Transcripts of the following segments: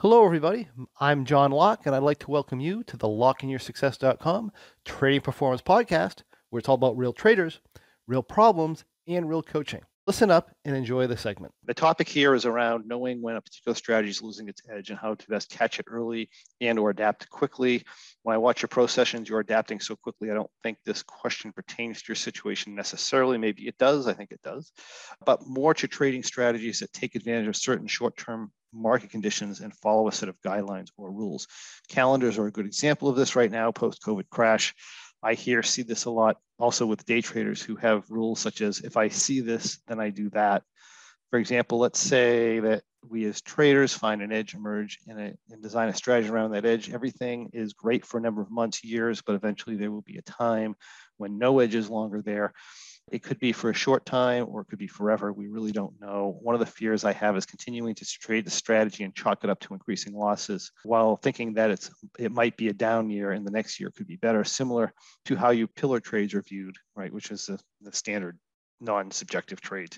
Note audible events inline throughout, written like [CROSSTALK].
Hello, everybody. I'm John Locke, and I'd like to welcome you to the LockeInYourSuccess.com Trading Performance Podcast, where it's all about real traders, real problems, and real coaching. Listen up and enjoy the segment. The topic here is around knowing when a particular strategy is losing its edge and how to best catch it early and or adapt quickly. When I watch your pro sessions, you're adapting so quickly. I don't think this question pertains to your situation necessarily. Maybe it does. I think it does. But more to trading strategies that take advantage of certain short-term market conditions and follow a set of guidelines or rules. Calendars are a good example of this right now, post-COVID crash. I hear see this a lot also with day traders who have rules such as if I see this, then I do that. For example, let's say that we as traders find an edge emerge and, a, and design a strategy around that edge. Everything is great for a number of months, years, but eventually there will be a time when no edge is longer there. It could be for a short time or it could be forever. We really don't know. One of the fears I have is continuing to trade the strategy and chalk it up to increasing losses while thinking that it's it might be a down year and the next year could be better, similar to how you pillar trades are viewed, right? Which is the, the standard non-subjective trade.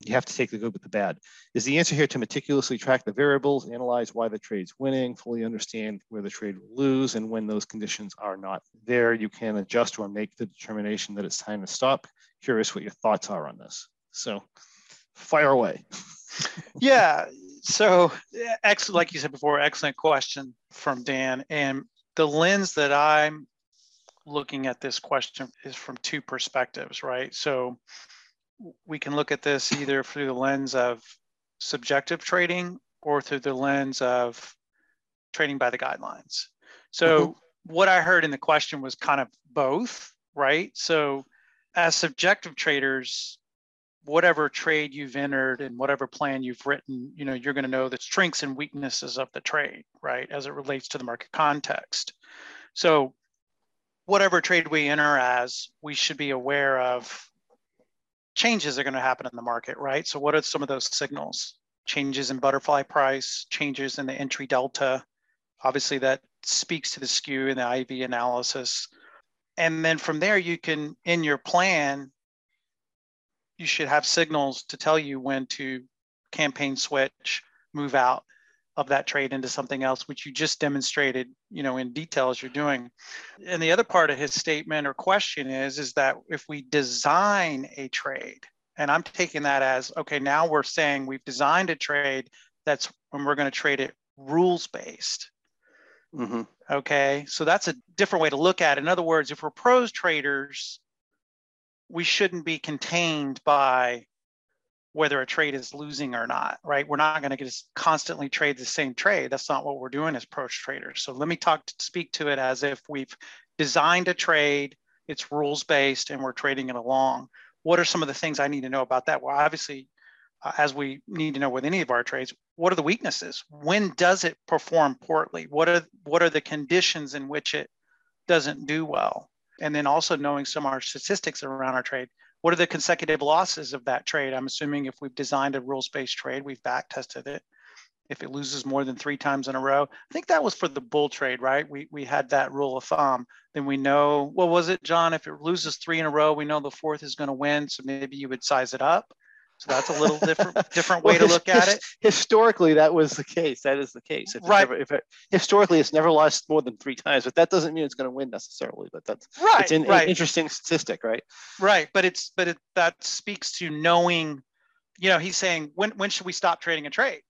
You have to take the good with the bad. Is the answer here to meticulously track the variables, analyze why the trade's winning, fully understand where the trade will lose, and when those conditions are not there, you can adjust or make the determination that it's time to stop. Curious what your thoughts are on this. So, fire away. [LAUGHS] yeah. So, excellent, like you said before, excellent question from Dan. And the lens that I'm looking at this question is from two perspectives, right? So, we can look at this either through the lens of subjective trading or through the lens of trading by the guidelines. So, mm-hmm. what I heard in the question was kind of both, right? So, as subjective traders, whatever trade you've entered and whatever plan you've written, you know, you're going to know the strengths and weaknesses of the trade, right, as it relates to the market context. So, whatever trade we enter as, we should be aware of changes are going to happen in the market, right? So, what are some of those signals? Changes in butterfly price, changes in the entry delta. Obviously, that speaks to the skew in the IV analysis. And then from there, you can, in your plan, you should have signals to tell you when to campaign switch, move out of that trade into something else, which you just demonstrated, you know, in detail as you're doing. And the other part of his statement or question is, is that if we design a trade, and I'm taking that as, okay, now we're saying we've designed a trade that's when we're going to trade it rules based. Mm-hmm. Okay, so that's a different way to look at it. In other words, if we're pros traders, we shouldn't be contained by whether a trade is losing or not, right? We're not going to just constantly trade the same trade. That's not what we're doing as pro traders. So let me talk, speak to it as if we've designed a trade, it's rules based, and we're trading it along. What are some of the things I need to know about that? Well, obviously, uh, as we need to know with any of our trades, what are the weaknesses? When does it perform poorly? What are what are the conditions in which it doesn't do well? And then also knowing some of our statistics around our trade what are the consecutive losses of that trade? I'm assuming if we've designed a rules-based trade, we've back tested it. If it loses more than three times in a row, I think that was for the bull trade, right? We, we had that rule of thumb. Then we know, what was it, John? If it loses three in a row, we know the fourth is going to win. So maybe you would size it up. So that's a little different [LAUGHS] different way well, to look at it. Historically, that was the case. That is the case. If right. Never, if it, historically, it's never lost more than three times, but that doesn't mean it's going to win necessarily. But that's right. It's an, right. An interesting statistic, right? Right. But it's but it, that speaks to knowing. You know, he's saying when when should we stop trading a trade?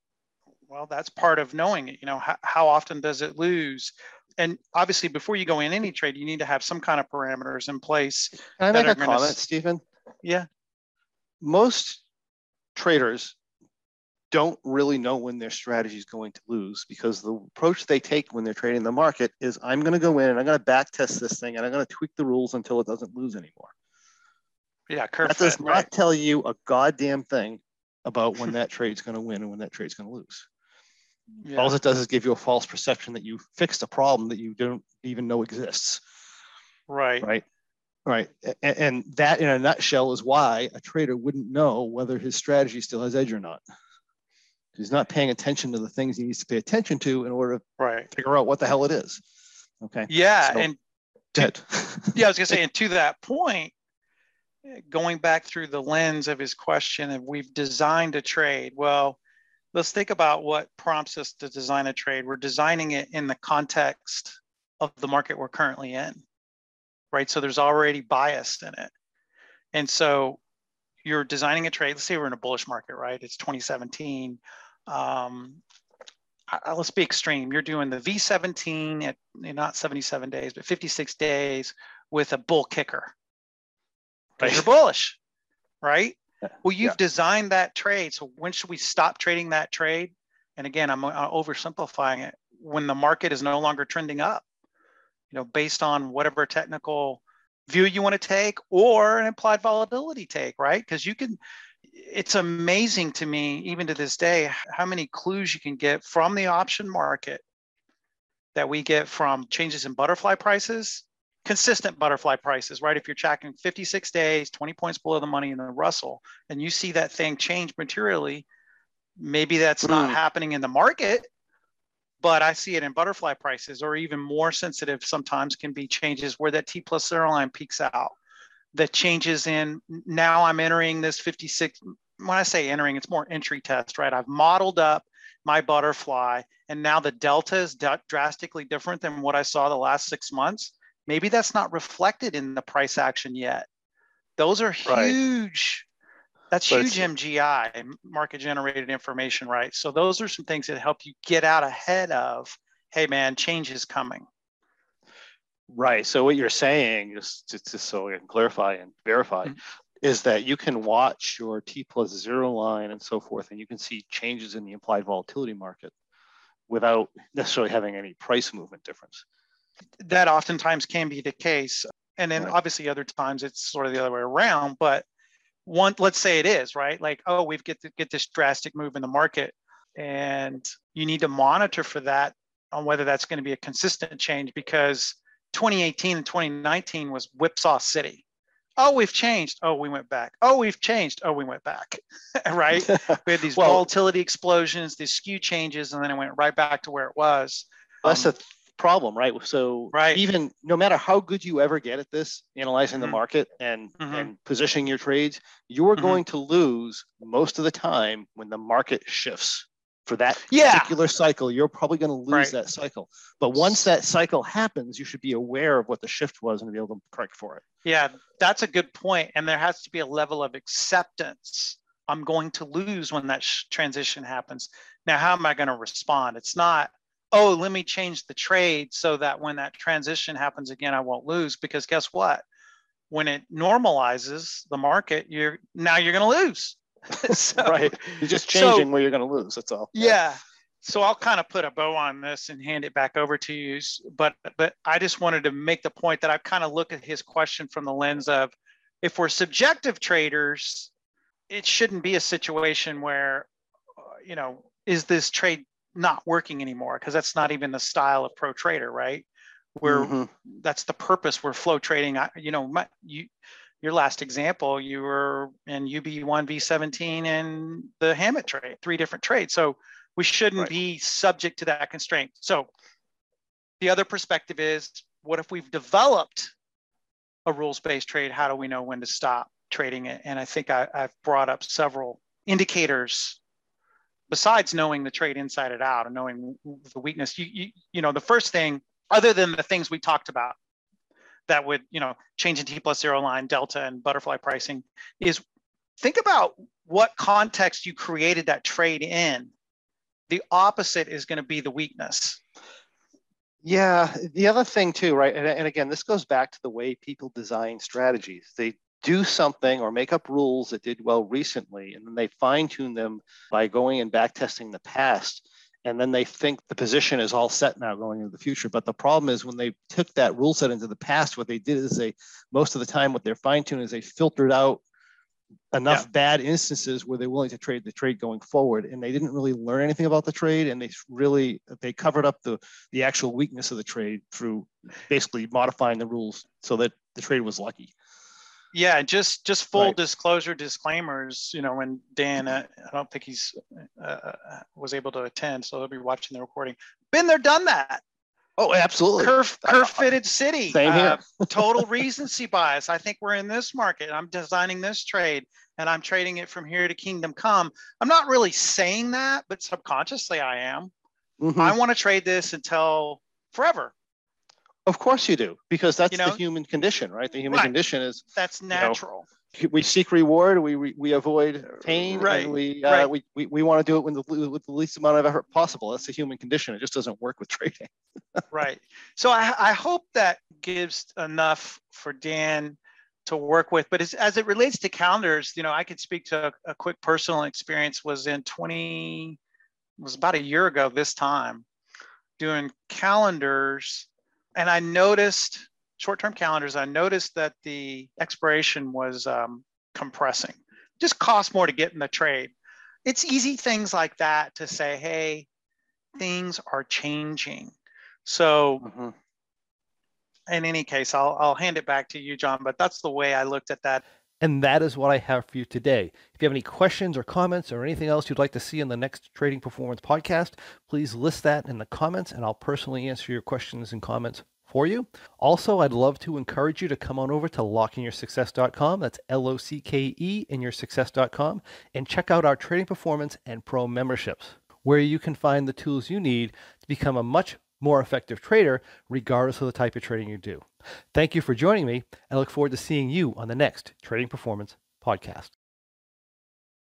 Well, that's part of knowing it. You know, how, how often does it lose? and obviously before you go in any trade you need to have some kind of parameters in place can i make a comment s- stephen yeah most traders don't really know when their strategy is going to lose because the approach they take when they're trading the market is I'm going to go in and I'm going to back test this thing and I'm going to tweak the rules until it doesn't lose anymore. Yeah, curve that does not right. tell you a goddamn thing about when that [LAUGHS] trade's going to win and when that trade's going to lose. Yeah. All it does is give you a false perception that you fixed a problem that you don't even know exists. Right. Right. Right. And, and that, in a nutshell, is why a trader wouldn't know whether his strategy still has edge or not. He's not paying attention to the things he needs to pay attention to in order to right. figure out what the hell it is. Okay. Yeah. So, and to, [LAUGHS] yeah, I was going [LAUGHS] to say, and to that point, going back through the lens of his question, if we've designed a trade, well, let's think about what prompts us to design a trade. We're designing it in the context of the market we're currently in, right? So there's already bias in it. And so you're designing a trade. Let's say we're in a bullish market, right? It's 2017. Um, let's be extreme. You're doing the V17 at not 77 days, but 56 days with a bull kicker. Right. You're bullish, right? Well, you've yeah. designed that trade. So when should we stop trading that trade? And again, I'm uh, oversimplifying it. When the market is no longer trending up, you know, based on whatever technical view you want to take or an implied volatility take, right? Because you can, it's amazing to me, even to this day, how many clues you can get from the option market that we get from changes in butterfly prices consistent butterfly prices, right? If you're tracking 56 days, 20 points below the money in the Russell, and you see that thing change materially, maybe that's mm. not happening in the market, but I see it in butterfly prices, or even more sensitive sometimes can be changes where that T plus zero line peaks out. The changes in now I'm entering this 56. When I say entering, it's more entry test, right? I've modeled up my butterfly, and now the delta is d- drastically different than what I saw the last six months maybe that's not reflected in the price action yet. Those are huge. That's but huge MGI, market generated information, right? So those are some things that help you get out ahead of, hey man, change is coming. Right. So what you're saying, just, just so I can clarify and verify, mm-hmm. is that you can watch your T plus zero line and so forth, and you can see changes in the implied volatility market without necessarily having any price movement difference that oftentimes can be the case. And then right. obviously other times it's sort of the other way around. But one, let's say it is, right? Like, oh, we've get to get this drastic move in the market. And you need to monitor for that on whether that's going to be a consistent change because 2018 and 2019 was whipsaw city. Oh, we've changed. Oh, we went back. Oh, we've changed. Oh, we went back. [LAUGHS] right? [LAUGHS] we had these well, volatility explosions, these skew changes, and then it went right back to where it was. That's um, the problem, right? So right. even no matter how good you ever get at this, analyzing mm-hmm. the market and mm-hmm. and positioning your trades, you are mm-hmm. going to lose most of the time when the market shifts. For that yeah. particular cycle, you're probably going to lose right. that cycle. But once that cycle happens, you should be aware of what the shift was and be able to correct for it. Yeah, that's a good point. And there has to be a level of acceptance. I'm going to lose when that sh- transition happens. Now, how am I going to respond? It's not oh, let me change the trade so that when that transition happens again, I won't lose. Because guess what? When it normalizes the market, you're now you're going to lose. [LAUGHS] so, right. You're just changing so, where you're going to lose. That's all. Yeah. So I'll kind of put a bow on this and hand it back over to you. But but I just wanted to make the point that I kind of look at his question from the lens of if we're subjective traders, it shouldn't be a situation where, uh, you know, is this trade not working anymore because that's not even the style of pro trader, right? Where mm-hmm. that's the purpose. We're flow trading. I, you know, my, you your last example, you were in UB1 V17 and the Hammett trade, three different trades. So we shouldn't right. be subject to that constraint. So the other perspective is what if we've developed a rules-based trade? How do we know when to stop trading it? And I think I, have brought up several indicators besides knowing the trade inside and out and knowing the weakness, you, you, you know, the first thing, other than the things we talked about that would, you know, change in T plus zero line, delta and butterfly pricing is think about what context you created that trade in. The opposite is going to be the weakness. Yeah, the other thing too, right? And, and, again, this goes back to the way people design strategies. They do something or make up rules that did well recently, and then they fine tune them by going and back testing the past. And then they think the position is all set now going into the future. But the problem is when they took that rule set into the past, what they did is they, most of the time, what they're fine tuning is they filtered out enough yeah. bad instances where they're willing to trade the trade going forward and they didn't really learn anything about the trade and they really they covered up the the actual weakness of the trade through basically modifying the rules so that the trade was lucky yeah just just full right. disclosure disclaimers you know when dan uh, i don't think he's uh, uh, was able to attend so they'll be watching the recording been there done that Oh, absolutely. Curve, curve fitted city. Same here. Uh, total recency [LAUGHS] bias. I think we're in this market. I'm designing this trade and I'm trading it from here to kingdom come. I'm not really saying that, but subconsciously I am. Mhm. I want to trade this until forever. Of course you do, because that's You know? the human condition, right? The human Right. condition is That's know, natural. we seek reward, we we, we avoid pain, Right, we, uh, right. we we we want to do it with the, with the least amount of effort possible. That's the human condition. It just doesn't work with trading. [LAUGHS] right. So I, I hope that gives enough for Dan to work with. But as, as it relates to calendars, you know, I could speak to a, a quick personal experience was in 20, it was about a year ago this time, doing calendars. And I noticed short-term calendars, I noticed that the expiration was um, compressing. Just cost more to get in the trade. It's easy things like that to say, hey, things are changing. So Mhm. in any case, I'll, I'll hand it back to you, John, but that's the way I looked at that. And that is what I have for you today. If you have any questions or comments or anything else you'd like to see in the next Trading Performance podcast, please list that in the comments and I'll personally answer your questions and comments for you. Also, I'd love to encourage you to come on over to lockeinyoursuccess.com. That's L O C K E in your success.com and check out our Trading Performance and Pro memberships, where you can find the tools you need to become a much more effective trader, regardless of the type of trading you do. Thank you for joining me. I look forward to seeing you on the next Trading Performance podcast.